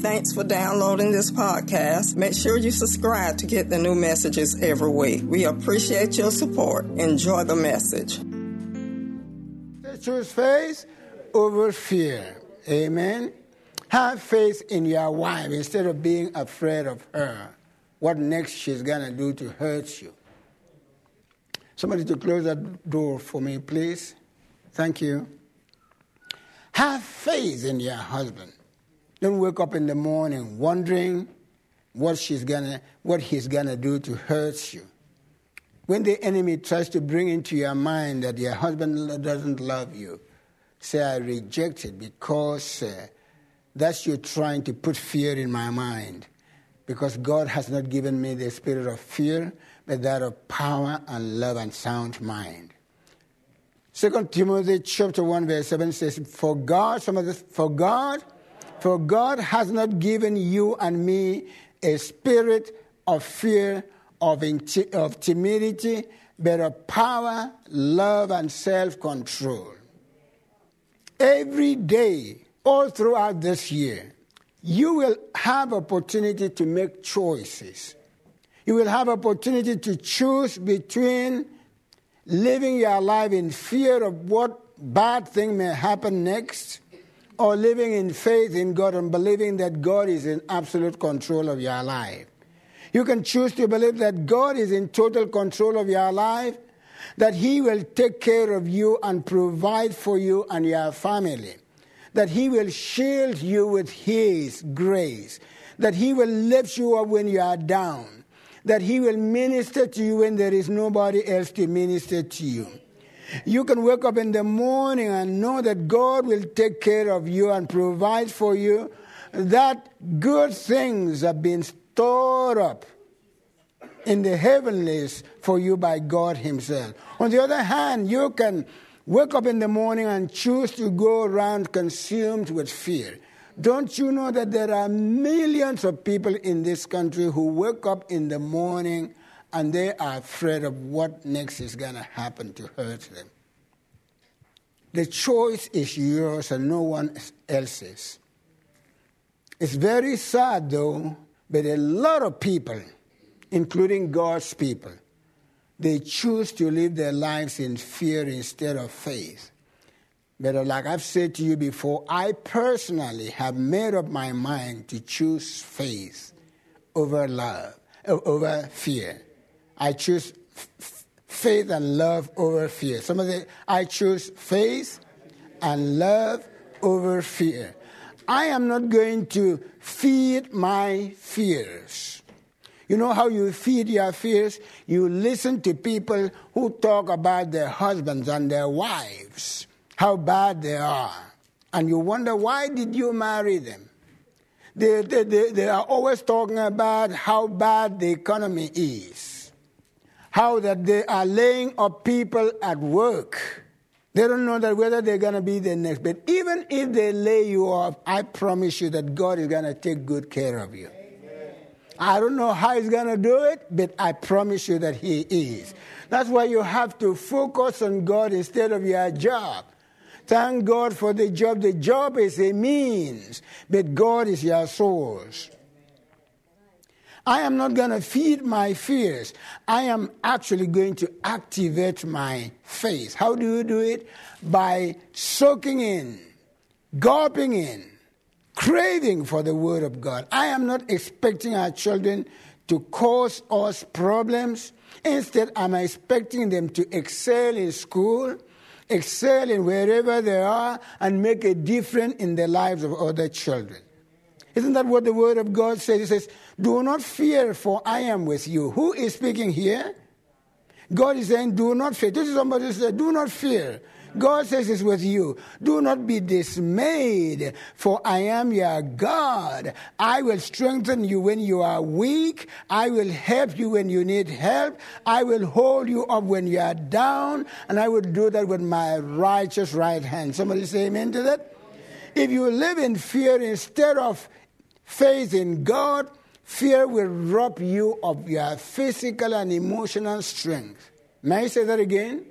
Thanks for downloading this podcast. Make sure you subscribe to get the new messages every week. We appreciate your support. Enjoy the message. Choose faith over fear. Amen. Have faith in your wife instead of being afraid of her. What next she's going to do to hurt you. Somebody to close that door for me, please. Thank you. Have faith in your husband. Don't wake up in the morning wondering what she's gonna, what he's gonna do to hurt you. When the enemy tries to bring into your mind that your husband doesn't love you, say, I reject it because uh, that's you trying to put fear in my mind. Because God has not given me the spirit of fear, but that of power and love and sound mind. Second Timothy chapter 1, verse 7 says, For God, some of this, for God for God has not given you and me a spirit of fear, of, of timidity, but of power, love, and self control. Every day, all throughout this year, you will have opportunity to make choices. You will have opportunity to choose between living your life in fear of what bad thing may happen next or living in faith in God and believing that God is in absolute control of your life. You can choose to believe that God is in total control of your life, that He will take care of you and provide for you and your family, that He will shield you with His grace, that He will lift you up when you are down, that He will minister to you when there is nobody else to minister to you you can wake up in the morning and know that God will take care of you and provide for you, that good things have been stored up in the heavenlies for you by God Himself. On the other hand, you can wake up in the morning and choose to go around consumed with fear. Don't you know that there are millions of people in this country who wake up in the morning and they are afraid of what next is going to happen to hurt them. The choice is yours and no one else's. It's very sad, though, but a lot of people, including God's people, they choose to live their lives in fear instead of faith. But like I've said to you before, I personally have made up my mind to choose faith over love, over fear. I choose faith and love over fear. Some of the I choose faith and love over fear. I am not going to feed my fears. You know how you feed your fears? You listen to people who talk about their husbands and their wives, how bad they are. And you wonder, why did you marry them? They, they, they, they are always talking about how bad the economy is how that they are laying up people at work. They don't know that whether they're going to be the next. But even if they lay you off, I promise you that God is going to take good care of you. Amen. I don't know how He's going to do it, but I promise you that He is. That's why you have to focus on God instead of your job. Thank God for the job. The job is a means, but God is your source. I am not going to feed my fears. I am actually going to activate my faith. How do you do it? By soaking in, gulping in, craving for the Word of God. I am not expecting our children to cause us problems. Instead, I'm expecting them to excel in school, excel in wherever they are, and make a difference in the lives of other children. Isn't that what the Word of God says? It says, Do not fear, for I am with you. Who is speaking here? God is saying, Do not fear. This is somebody who said, Do not fear. God says it's with you. Do not be dismayed, for I am your God. I will strengthen you when you are weak. I will help you when you need help. I will hold you up when you are down, and I will do that with my righteous right hand. Somebody say amen to that? If you live in fear instead of faith in God, fear will rob you of your physical and emotional strength. May I say that again?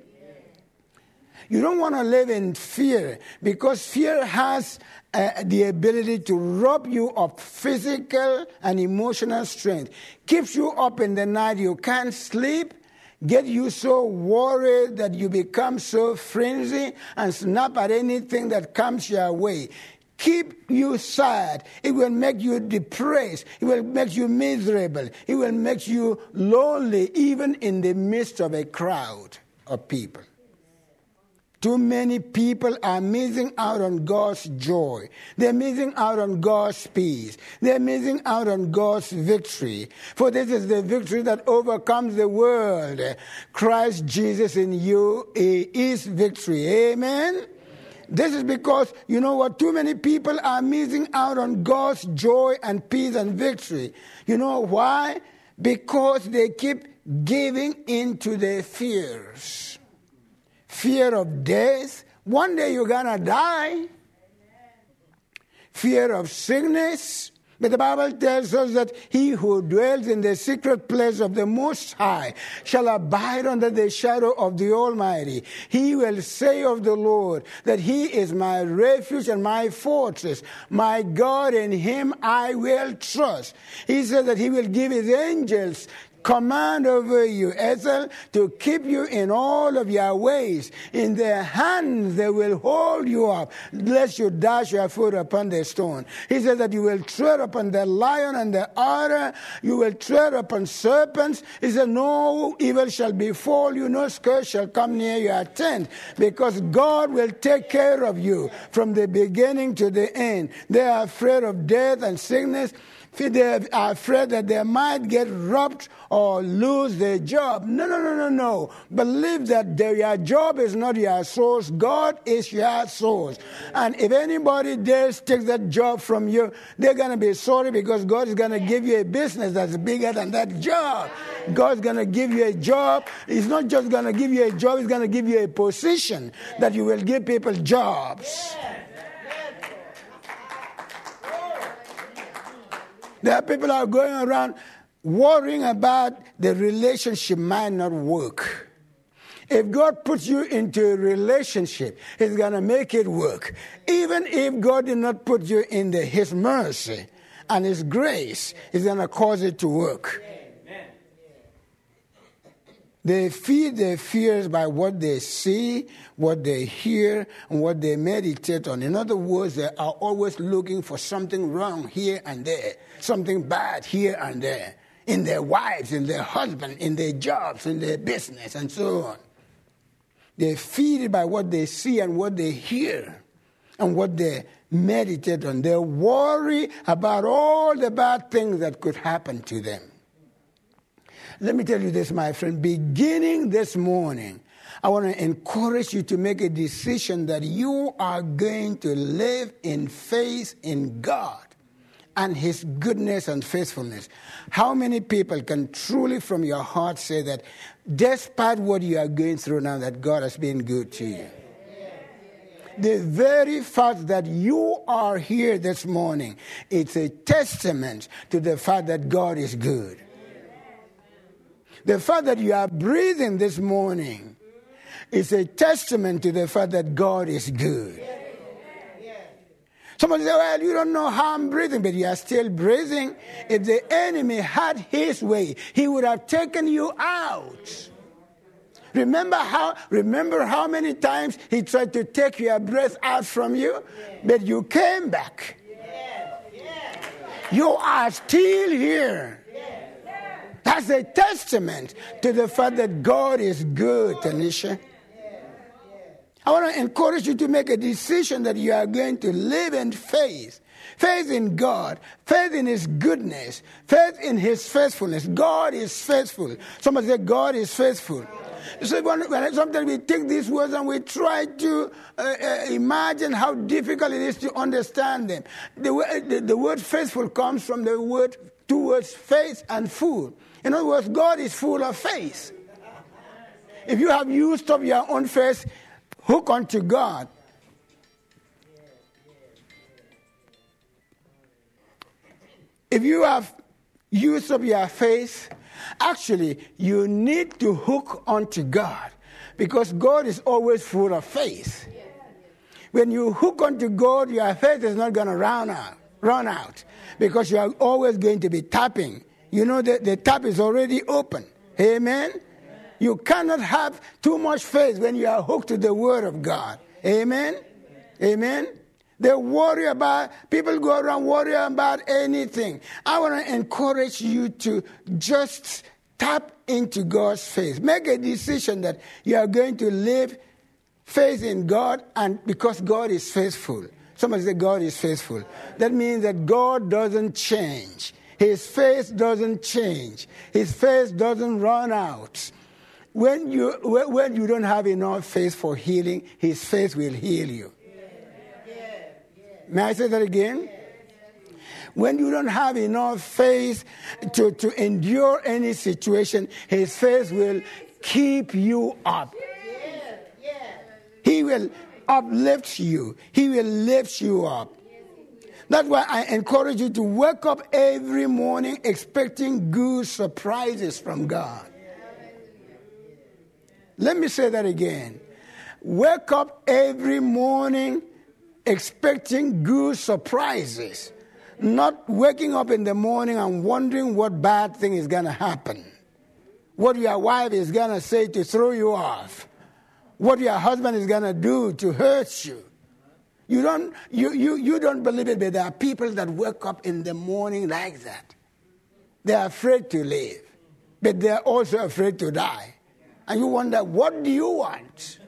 You don't want to live in fear because fear has uh, the ability to rob you of physical and emotional strength. Keeps you up in the night, you can't sleep, get you so worried that you become so frenzy and snap at anything that comes your way keep you sad. It will make you depressed. It will make you miserable. It will make you lonely, even in the midst of a crowd of people. Too many people are missing out on God's joy. They're missing out on God's peace. They're missing out on God's victory. For this is the victory that overcomes the world. Christ Jesus in you is victory. Amen. This is because, you know what, too many people are missing out on God's joy and peace and victory. You know why? Because they keep giving in to their fears. Fear of death. One day you're going to die. Fear of sickness. But the Bible tells us that he who dwells in the secret place of the Most High shall abide under the shadow of the Almighty. He will say of the Lord that he is my refuge and my fortress, my God, in him I will trust. He said that he will give his angels command over you, Ethel, to keep you in all of your ways. In their hands they will hold you up, lest you dash your foot upon the stone. He says that you will tread upon the lion and the adder, you will tread upon serpents. He said, No evil shall befall you, no scourge shall come near your tent, because God will take care of you from the beginning to the end. They are afraid of death and sickness they are afraid that they might get robbed or lose their job. No, no, no, no, no. Believe that your job is not your source. God is your source. And if anybody dares take that job from you, they're going to be sorry because God is going to give you a business that's bigger than that job. God's going to give you a job. He's not just going to give you a job, He's going to give you a position that you will give people jobs. There are people are going around worrying about the relationship might not work. If God puts you into a relationship, He's going to make it work. Even if God did not put you in the, His mercy and His grace, He's going to cause it to work. They feed their fears by what they see, what they hear, and what they meditate on. In other words, they are always looking for something wrong here and there, something bad here and there, in their wives, in their husbands, in their jobs, in their business, and so on. They feed it by what they see and what they hear and what they meditate on. They worry about all the bad things that could happen to them. Let me tell you this, my friend. Beginning this morning, I want to encourage you to make a decision that you are going to live in faith in God and His goodness and faithfulness. How many people can truly, from your heart, say that, despite what you are going through now, that God has been good to you? the very fact that you are here this morning, it's a testament to the fact that God is good. The fact that you are breathing this morning is a testament to the fact that God is good. Somebody say, Well, you don't know how I'm breathing, but you are still breathing. If the enemy had his way, he would have taken you out. Remember how remember how many times he tried to take your breath out from you, but you came back. You are still here. That's a testament to the fact that God is good, Tanisha. I want to encourage you to make a decision that you are going to live in faith. Faith in God, faith in His goodness, faith in His faithfulness. God is faithful. Somebody say, God is faithful. So when, sometimes we take these words and we try to uh, uh, imagine how difficult it is to understand them. The, the, the word faithful comes from the word two words, faith and full. In other words, God is full of faith. If you have used up your own faith, hook onto God. If you have used up your faith, actually, you need to hook onto God. Because God is always full of faith. When you hook onto God, your faith is not going to run out, run out because you are always going to be tapping. You know that the tap is already open. Amen? You cannot have too much faith when you are hooked to the Word of God. Amen? Amen? They worry about, people go around worrying about anything. I want to encourage you to just tap into God's faith. Make a decision that you are going to live faith in God and because God is faithful. Somebody say God is faithful. That means that God doesn't change. His faith doesn't change. His faith doesn't run out. When you, when you don't have enough faith for healing, His faith will heal you. May I say that again? When you don't have enough faith to, to endure any situation, His faith will keep you up. He will uplift you, He will lift you up. That's why I encourage you to wake up every morning expecting good surprises from God. Let me say that again. Wake up every morning expecting good surprises, not waking up in the morning and wondering what bad thing is going to happen, what your wife is going to say to throw you off, what your husband is going to do to hurt you. You don't, you, you, you don't believe it, but there are people that wake up in the morning like that. They're afraid to live, but they're also afraid to die. And you wonder, what do you want?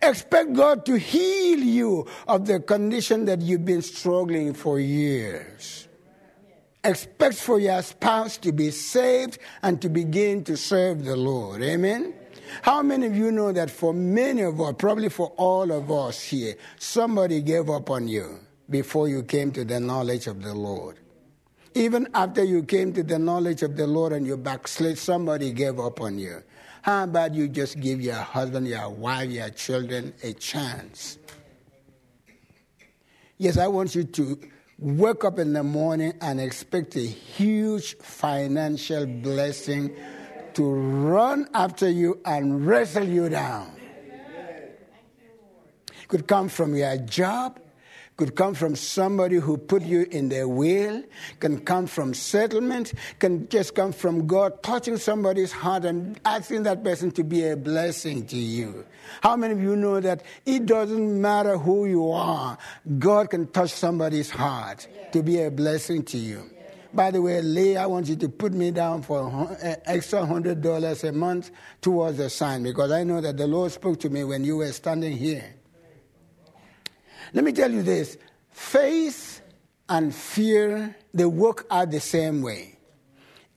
Expect God to heal you of the condition that you've been struggling for years. Expect for your spouse to be saved and to begin to serve the Lord. Amen? How many of you know that for many of us, probably for all of us here, somebody gave up on you before you came to the knowledge of the Lord? Even after you came to the knowledge of the Lord and you backslid, somebody gave up on you. How about you just give your husband, your wife, your children a chance? Yes, I want you to wake up in the morning and expect a huge financial blessing to run after you and wrestle you down. Could come from your job, could come from somebody who put you in their will, can come from settlement, can just come from God touching somebody's heart and asking that person to be a blessing to you. How many of you know that it doesn't matter who you are, God can touch somebody's heart to be a blessing to you? By the way, Lee, I want you to put me down for an extra hundred dollars a month towards the sign because I know that the Lord spoke to me when you were standing here. Let me tell you this faith and fear, they work out the same way.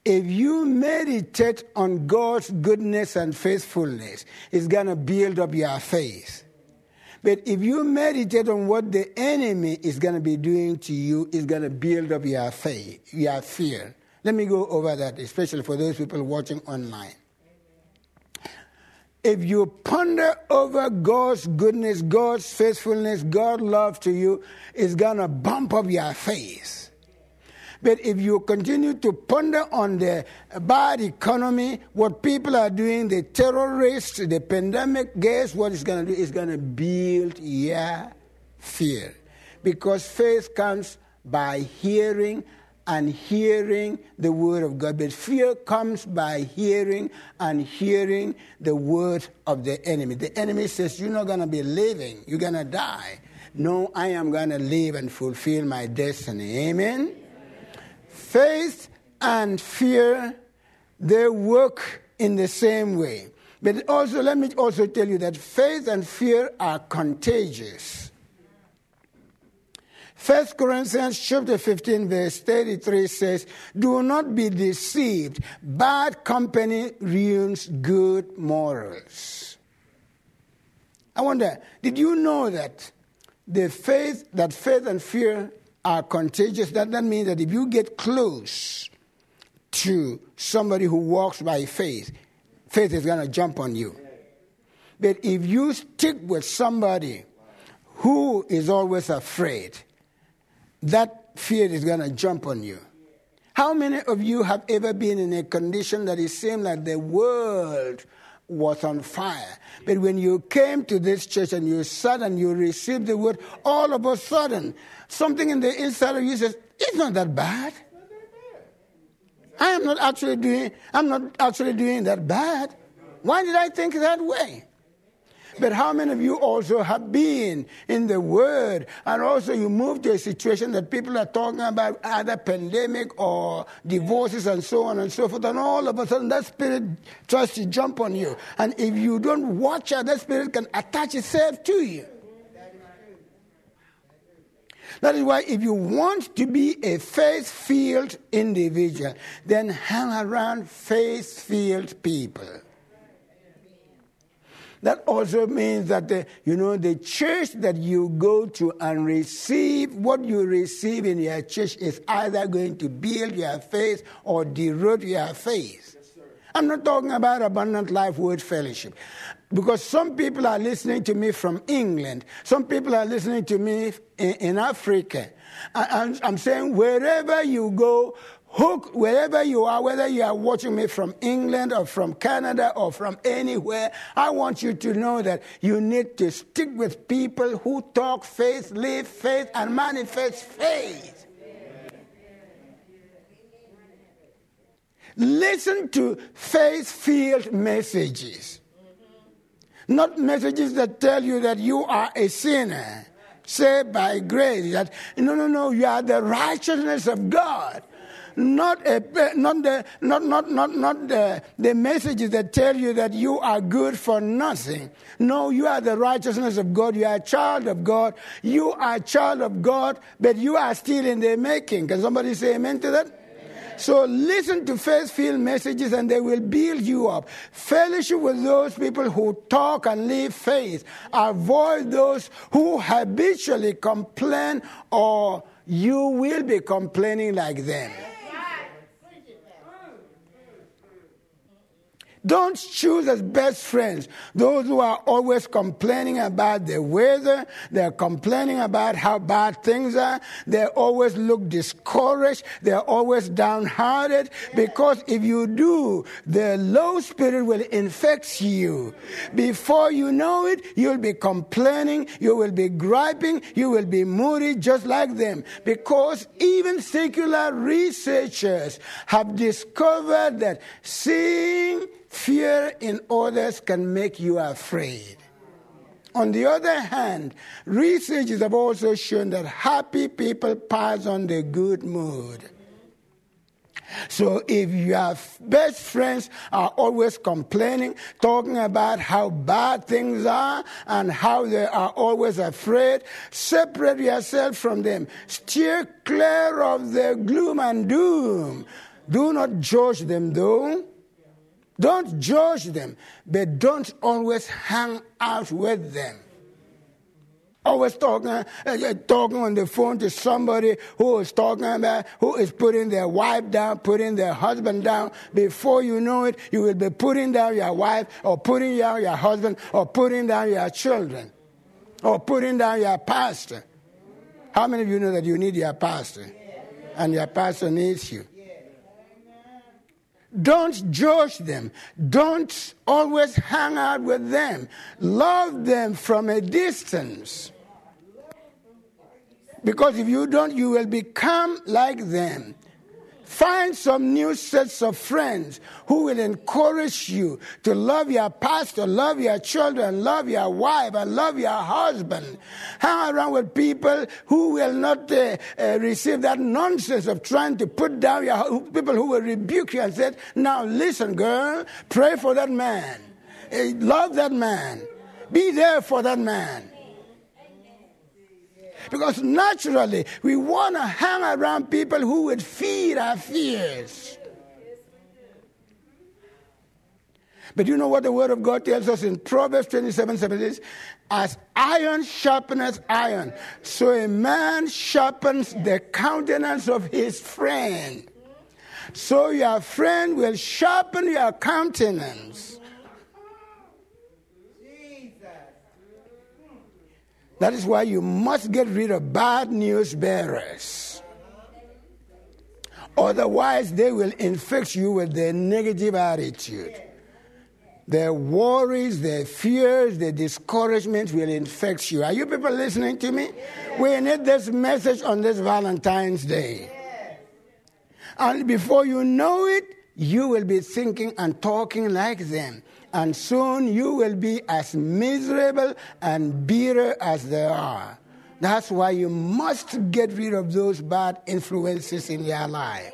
If you meditate on God's goodness and faithfulness, it's going to build up your faith. But if you meditate on what the enemy is going to be doing to you, it's going to build up your faith, your fear. Let me go over that, especially for those people watching online if you ponder over God's goodness, God's faithfulness, God's love to you, it's going to bump up your faith. But if you continue to ponder on the bad economy, what people are doing, the terrorists, the pandemic, guess what it's going to do? It's going to build your fear. Because faith comes by hearing and hearing the word of God. But fear comes by hearing and hearing the word of the enemy. The enemy says, You're not going to be living, you're going to die. No, I am going to live and fulfill my destiny. Amen? Faith and fear, they work in the same way. But also, let me also tell you that faith and fear are contagious. 1 Corinthians chapter 15 verse 33 says, Do not be deceived. Bad company ruins good morals. I wonder, did you know that the faith, that faith and fear are contagious? That, that means that if you get close to somebody who walks by faith, faith is going to jump on you. But if you stick with somebody who is always afraid, that fear is going to jump on you. How many of you have ever been in a condition that it seemed like the world was on fire. But when you came to this church and you sat and you received the word, all of a sudden, something in the inside of you says, it's not that bad. I am not actually doing, I'm not actually doing that bad. Why did I think that way? But how many of you also have been in the Word and also you move to a situation that people are talking about either pandemic or divorces and so on and so forth, and all of a sudden that spirit tries to jump on you. And if you don't watch out, that spirit can attach itself to you. That is why, if you want to be a faith filled individual, then hang around faith filled people. That also means that, the, you know, the church that you go to and receive, what you receive in your church is either going to build your faith or derode your faith. I'm not talking about abundant life word fellowship. Because some people are listening to me from England, some people are listening to me in, in Africa. I, I'm saying wherever you go, hook wherever you are, whether you are watching me from England or from Canada or from anywhere, I want you to know that you need to stick with people who talk faith, live faith, and manifest faith. Listen to faith filled messages. Not messages that tell you that you are a sinner, saved by grace. That, no, no, no, you are the righteousness of God. Not, a, not, the, not, not, not, not the, the messages that tell you that you are good for nothing. No, you are the righteousness of God. You are a child of God. You are a child of God, but you are still in the making. Can somebody say amen to that? So listen to faith filled messages and they will build you up. Fellowship with those people who talk and live faith. Avoid those who habitually complain or you will be complaining like them. Don't choose as best friends those who are always complaining about the weather. They're complaining about how bad things are. They always look discouraged. They're always downhearted. Because if you do, the low spirit will infect you. Before you know it, you'll be complaining. You will be griping. You will be moody just like them. Because even secular researchers have discovered that seeing Fear in others can make you afraid. On the other hand, researchers have also shown that happy people pass on the good mood. So if your best friends are always complaining, talking about how bad things are and how they are always afraid, separate yourself from them. Steer clear of their gloom and doom. Do not judge them though. Don't judge them, but don't always hang out with them. Always talking, uh, uh, talking on the phone to somebody who is talking about, who is putting their wife down, putting their husband down. Before you know it, you will be putting down your wife, or putting down your husband, or putting down your children, or putting down your pastor. How many of you know that you need your pastor? And your pastor needs you. Don't judge them. Don't always hang out with them. Love them from a distance. Because if you don't, you will become like them. Find some new sets of friends who will encourage you to love your pastor, love your children, love your wife, and love your husband. Hang around with people who will not uh, uh, receive that nonsense of trying to put down your people who will rebuke you and say, Now listen, girl, pray for that man, uh, love that man, be there for that man. Because naturally, we want to hang around people who would feed our fears. But you know what the Word of God tells us in Proverbs 27 7 says, As iron sharpens iron, so a man sharpens the countenance of his friend. So your friend will sharpen your countenance. That is why you must get rid of bad news bearers. Otherwise, they will infect you with their negative attitude. their worries, their fears, their discouragements will infect you. Are you people listening to me? We need this message on this Valentine's Day. And before you know it, you will be thinking and talking like them. And soon you will be as miserable and bitter as they are. That's why you must get rid of those bad influences in your life.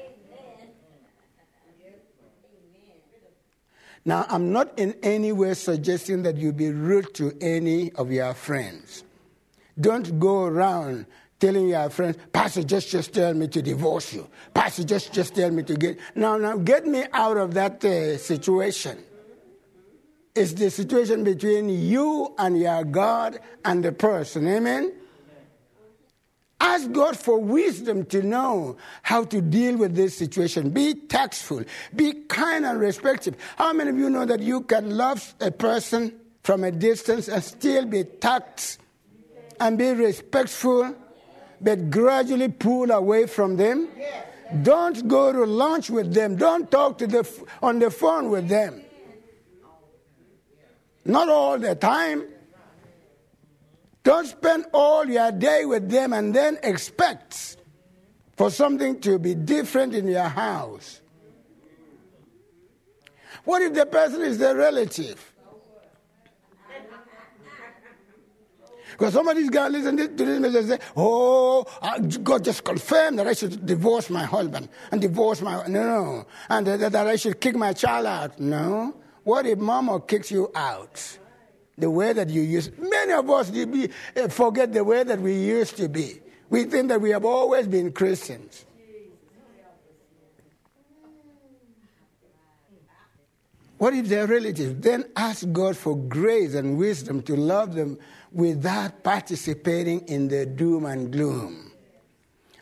Now, I'm not in any way suggesting that you be rude to any of your friends. Don't go around telling your friends, Pastor, just, just tell me to divorce you. Pastor, just, just tell me to get. Now, now, get me out of that uh, situation. It's the situation between you and your God and the person. Amen? Ask God for wisdom to know how to deal with this situation. Be tactful, be kind and respectful. How many of you know that you can love a person from a distance and still be tact and be respectful, but gradually pull away from them? Don't go to lunch with them. Don't talk to the, on the phone with them. Not all the time. Don't spend all your day with them and then expect for something to be different in your house. What if the person is the relative? Because somebody's going to listen to this message and say, Oh, God just confirmed that I should divorce my husband and divorce my. No, no. And that, that I should kick my child out. No. What if mama kicks you out? the way that you used. Many of us eh, forget the way that we used to be. We think that we have always been Christians. What if they're relatives? Then ask God for grace and wisdom to love them without participating in their doom and gloom.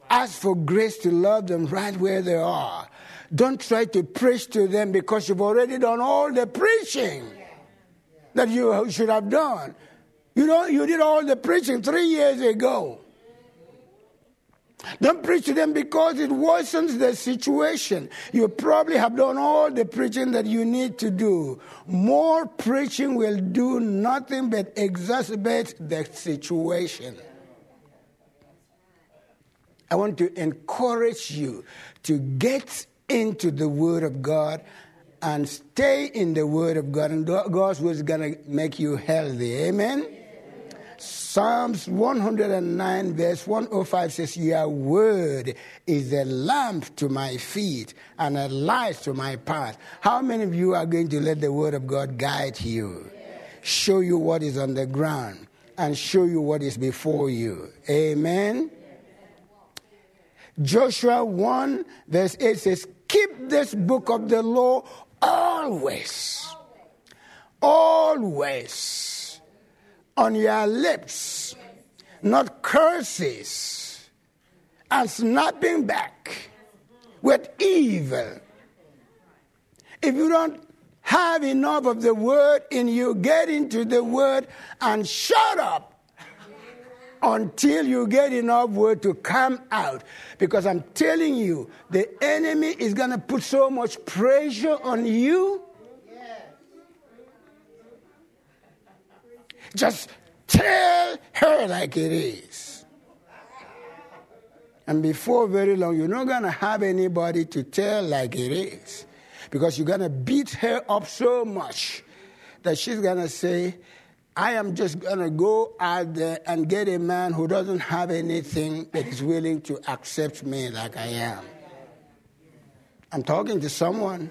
Ask for grace to love them right where they are. Don't try to preach to them because you've already done all the preaching that you should have done. You know, you did all the preaching three years ago. Don't preach to them because it worsens the situation. You probably have done all the preaching that you need to do. More preaching will do nothing but exacerbate the situation. I want to encourage you to get into the Word of God and stay in the Word of God, and God's Word is going to make you healthy. Amen? Psalms 109, verse 105 says, Your word is a lamp to my feet and a light to my path. How many of you are going to let the word of God guide you, show you what is on the ground, and show you what is before you? Amen? Joshua 1, verse 8 says, Keep this book of the law always, always on your lips, not curses and snapping back with evil. If you don't have enough of the word in you, get into the word and shut up until you get enough word to come out. Because I'm telling you, the enemy is going to put so much pressure on you. Just tell her like it is. And before very long, you're not going to have anybody to tell like it is. Because you're going to beat her up so much that she's going to say, I am just going to go out there and get a man who doesn't have anything that is willing to accept me like I am. I'm talking to someone.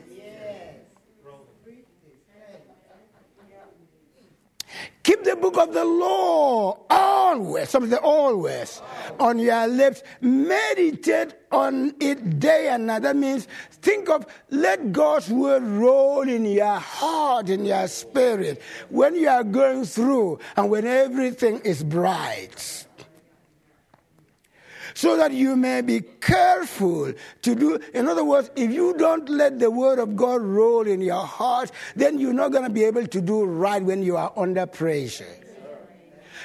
Keep the book of the law always, some say always, on your lips. Meditate on it day and night. That means think of, let God's word roll in your heart, in your spirit, when you are going through and when everything is bright so that you may be careful to do. In other words, if you don't let the word of God roll in your heart, then you're not going to be able to do right when you are under pressure.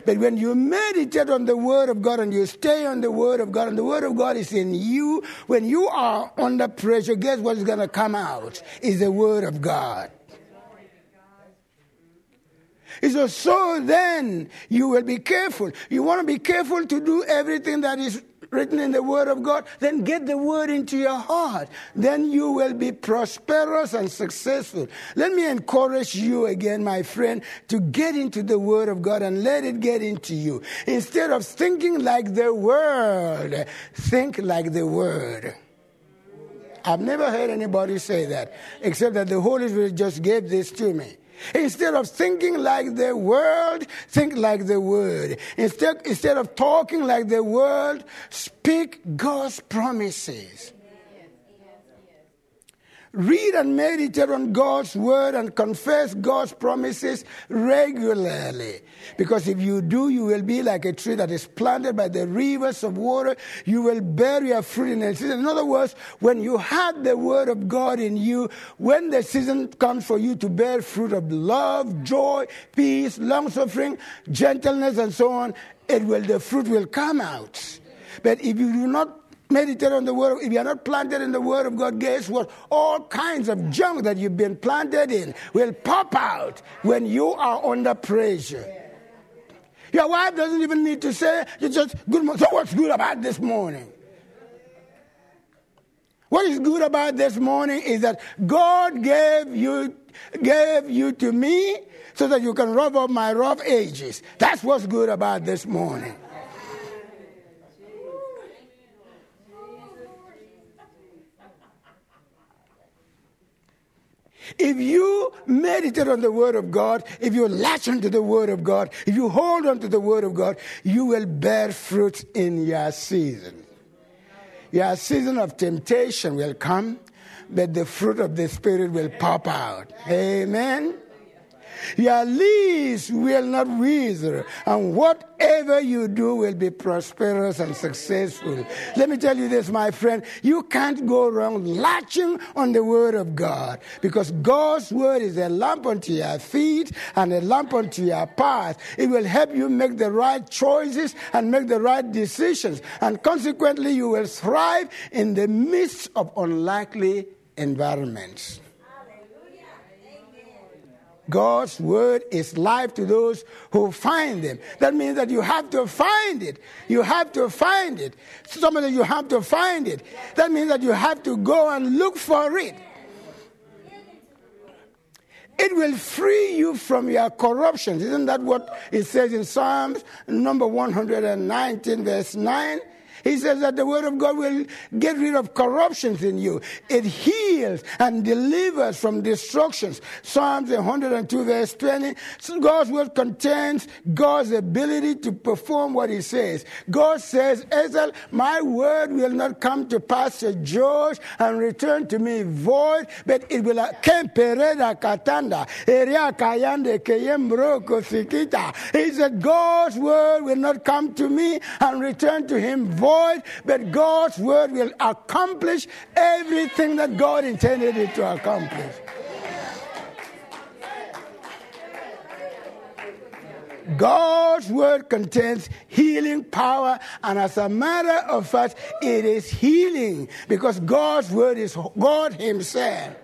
But when you meditate on the Word of God and you stay on the Word of God and the Word of God is in you, when you are under pressure, guess what is going to come out? Is the Word of God. He says, so then you will be careful. You want to be careful to do everything that is written in the Word of God, then get the Word into your heart. Then you will be prosperous and successful. Let me encourage you again, my friend, to get into the Word of God and let it get into you. Instead of thinking like the world, think like the Word. I've never heard anybody say that, except that the Holy Spirit just gave this to me. Instead of thinking like the world, think like the word. Instead, instead of talking like the world, speak God's promises. Read and meditate on God's word and confess God's promises regularly. Because if you do, you will be like a tree that is planted by the rivers of water. You will bear your fruit in the season. In other words, when you have the word of God in you, when the season comes for you to bear fruit of love, joy, peace, long suffering, gentleness, and so on, it will, the fruit will come out. But if you do not meditate on the word, if you're not planted in the word of God, guess what? All kinds of junk that you've been planted in will pop out when you are under pressure. Your wife doesn't even need to say, you just, good morning. So what's good about this morning? What is good about this morning is that God gave you, gave you to me so that you can rub off my rough edges. That's what's good about this morning. If you meditate on the Word of God, if you latch onto the Word of God, if you hold onto the Word of God, you will bear fruit in your season. Your season of temptation will come, but the fruit of the Spirit will pop out. Amen. Your leaves will not wither, and whatever you do will be prosperous and successful. Let me tell you this, my friend. You can't go wrong latching on the Word of God because God's Word is a lamp unto your feet and a lamp unto your path. It will help you make the right choices and make the right decisions, and consequently, you will thrive in the midst of unlikely environments. God's word is life to those who find them. That means that you have to find it. You have to find it. Somebody, you have to find it. That means that you have to go and look for it. It will free you from your corruptions. Isn't that what it says in Psalms number 119, verse 9? He says that the word of God will get rid of corruptions in you. It heals and delivers from destructions. Psalms 102 verse 20. God's word contains God's ability to perform what he says. God says, Ezel, my word will not come to pass to George and return to me void, but it will katanda. He said, God's word will not come to me and return to him void void, but God's word will accomplish everything that God intended it to accomplish. God's word contains healing power, and as a matter of fact, it is healing because God's word is God Himself.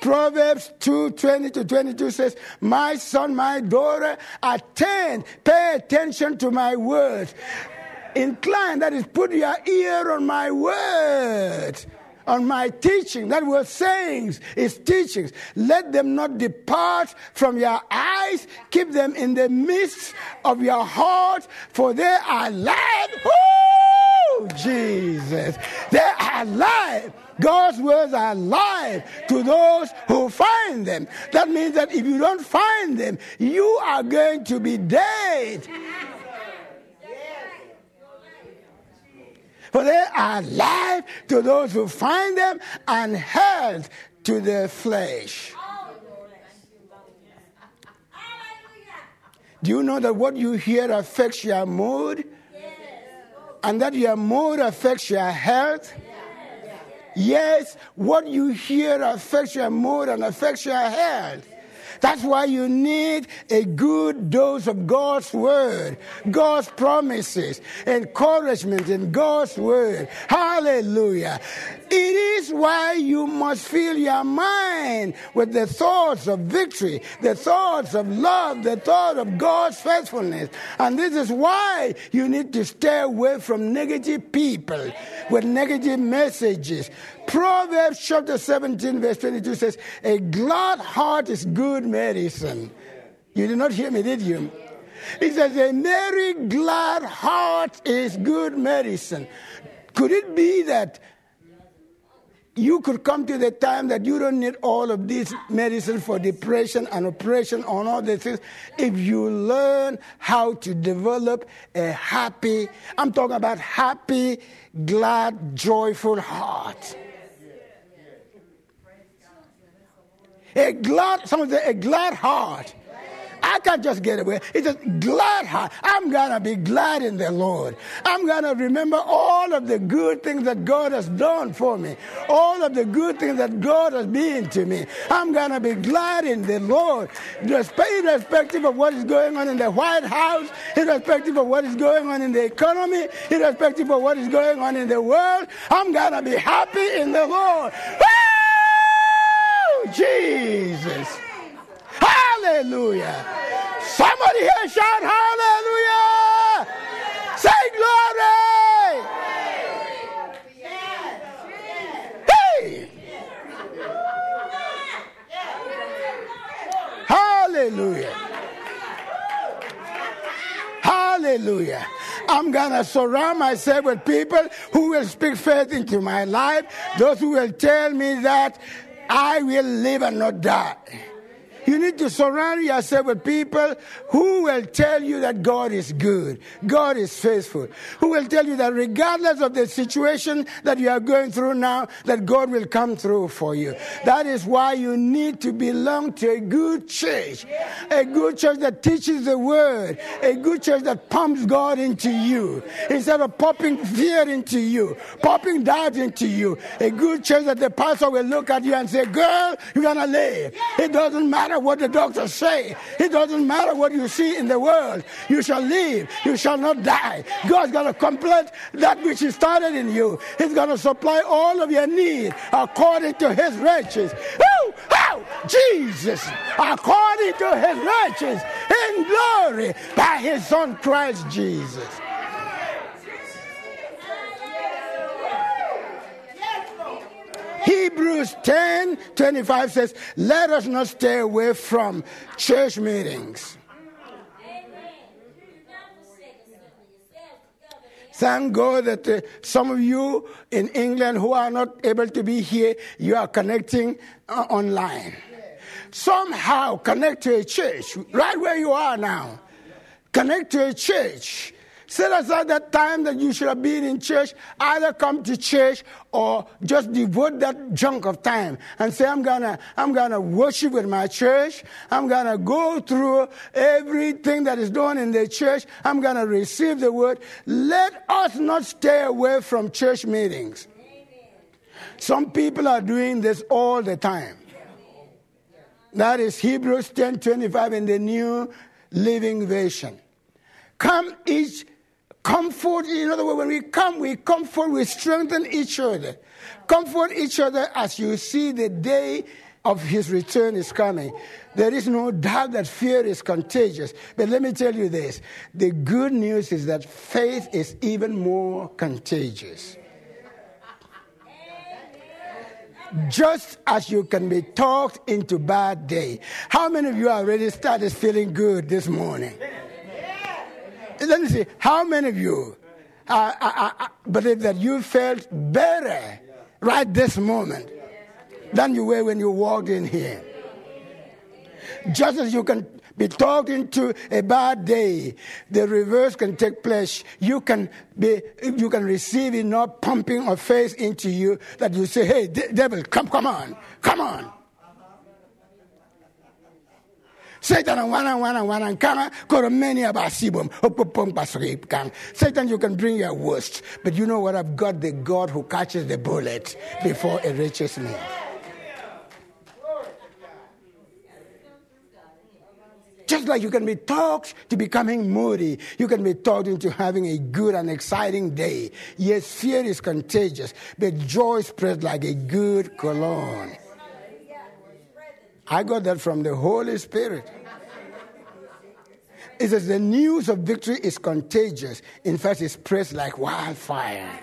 Proverbs 2 20 to 22 says, My son, my daughter, attend, pay attention to my words incline, that is, put your ear on my words, on my teaching. That word sayings is teachings. Let them not depart from your eyes. Keep them in the midst of your heart, for they are life. Woo! Jesus. They are life. God's words are life to those who find them. That means that if you don't find them, you are going to be dead. For they are life to those who find them and health to their flesh. Do you know that what you hear affects your mood? And that your mood affects your health? Yes, what you hear affects your mood and affects your health. That's why you need a good dose of God's word, God's promises, encouragement in God's word. Hallelujah. It is why you must fill your mind with the thoughts of victory, the thoughts of love, the thought of God's faithfulness. And this is why you need to stay away from negative people with negative messages. Proverbs chapter 17, verse 22 says, A glad heart is good medicine. You did not hear me, did you? It says, A merry, glad heart is good medicine. Could it be that you could come to the time that you don't need all of these medicine for depression and oppression and all these things if you learn how to develop a happy, I'm talking about happy, glad, joyful heart. A glad, someone say, a glad heart I can't just get away. It's a glad heart. I'm going to be glad in the Lord. I'm going to remember all of the good things that God has done for me, all of the good things that God has been to me. I'm going to be glad in the Lord, irrespective of what is going on in the White House, irrespective of what is going on in the economy, irrespective of what is going on in the world. I'm going to be happy in the Lord. Jesus. Hallelujah. Somebody here shout hallelujah. Say glory. Hey. Hallelujah. Hallelujah. I'm going to surround myself with people who will speak faith into my life, those who will tell me that I will live and not die. You need to surround yourself with people who will tell you that God is good, God is faithful, who will tell you that regardless of the situation that you are going through now, that God will come through for you. That is why you need to belong to a good church, a good church that teaches the word, a good church that pumps God into you instead of popping fear into you, popping doubt into you. A good church that the pastor will look at you and say, Girl, you're gonna live. It doesn't matter what the doctors say. It doesn't matter what you see in the world. You shall live. You shall not die. God's going to complete that which He started in you. He's going to supply all of your need according to His riches. Oh, oh, Jesus, according to His riches in glory by His Son Christ Jesus. Hebrews 10 25 says, Let us not stay away from church meetings. Thank God that uh, some of you in England who are not able to be here, you are connecting uh, online. Somehow connect to a church right where you are now. Connect to a church Set aside that time that you should have been in church. Either come to church or just devote that chunk of time and say, I'm gonna, I'm gonna worship with my church. I'm gonna go through everything that is done in the church. I'm gonna receive the word. Let us not stay away from church meetings. Some people are doing this all the time. That is Hebrews 10 25 in the New Living Version. Come each Comfort, in other words, when we come, we comfort, we strengthen each other. Comfort each other as you see the day of his return is coming. There is no doubt that fear is contagious. But let me tell you this the good news is that faith is even more contagious. Just as you can be talked into bad day. How many of you already started feeling good this morning? Let me see, how many of you uh, uh, uh, believe that you felt better right this moment than you were when you walked in here? Just as you can be talking to a bad day, the reverse can take place. You can be, you can receive enough pumping of faith into you that you say, "Hey, devil, come, come on, come on." Satan and one and one and wana wana kanga koro many abasibum opopong pasrip kang. Satan, you can bring your worst, but you know what? I've got the God who catches the bullet before it reaches me. Just like you can be talked to becoming moody, you can be talked into having a good and exciting day. Yes, fear is contagious, but joy spreads like a good cologne. I got that from the Holy Spirit. It says the news of victory is contagious. In fact, it spreads like wildfire.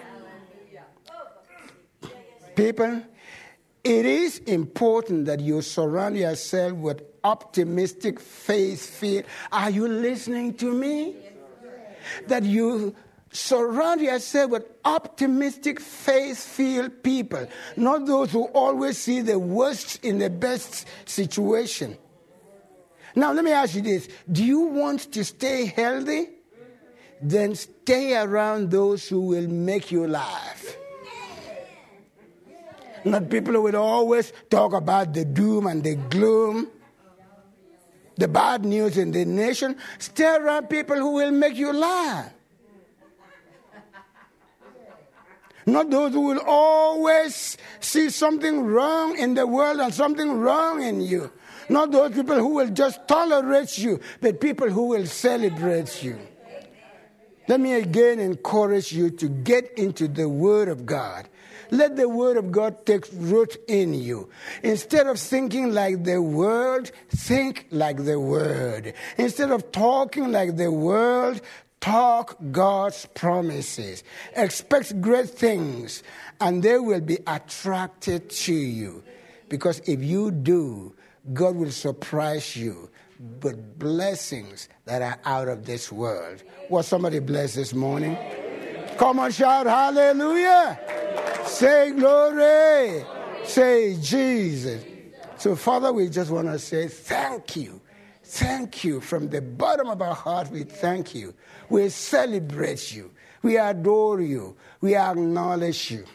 People, it is important that you surround yourself with optimistic faith filled. Are you listening to me? That you surround yourself with optimistic faith filled people, not those who always see the worst in the best situation. Now, let me ask you this Do you want to stay healthy? Then stay around those who will make you laugh. Not people who will always talk about the doom and the gloom, the bad news in the nation. Stay around people who will make you laugh. Not those who will always see something wrong in the world and something wrong in you. Not those people who will just tolerate you, but people who will celebrate you. Let me again encourage you to get into the Word of God. Let the Word of God take root in you. Instead of thinking like the world, think like the Word. Instead of talking like the world, talk God's promises. Expect great things, and they will be attracted to you. Because if you do, God will surprise you with blessings that are out of this world. Was somebody blessed this morning? Come on, shout hallelujah. Say glory. Say Jesus. So, Father, we just want to say thank you. Thank you. From the bottom of our heart, we thank you. We celebrate you. We adore you. We acknowledge you.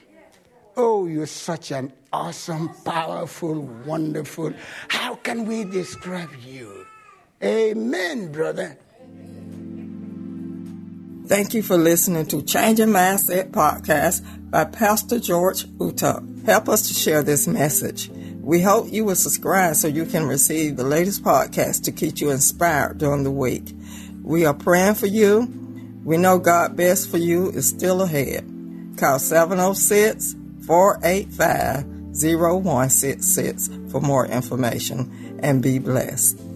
Oh, you're such an awesome, powerful, wonderful. How can we describe you? Amen, brother. Thank you for listening to Changing Mindset podcast by Pastor George Utuck. Help us to share this message. We hope you will subscribe so you can receive the latest podcast to keep you inspired during the week. We are praying for you. We know God best for you is still ahead. Call 706 485 0166 for more information and be blessed.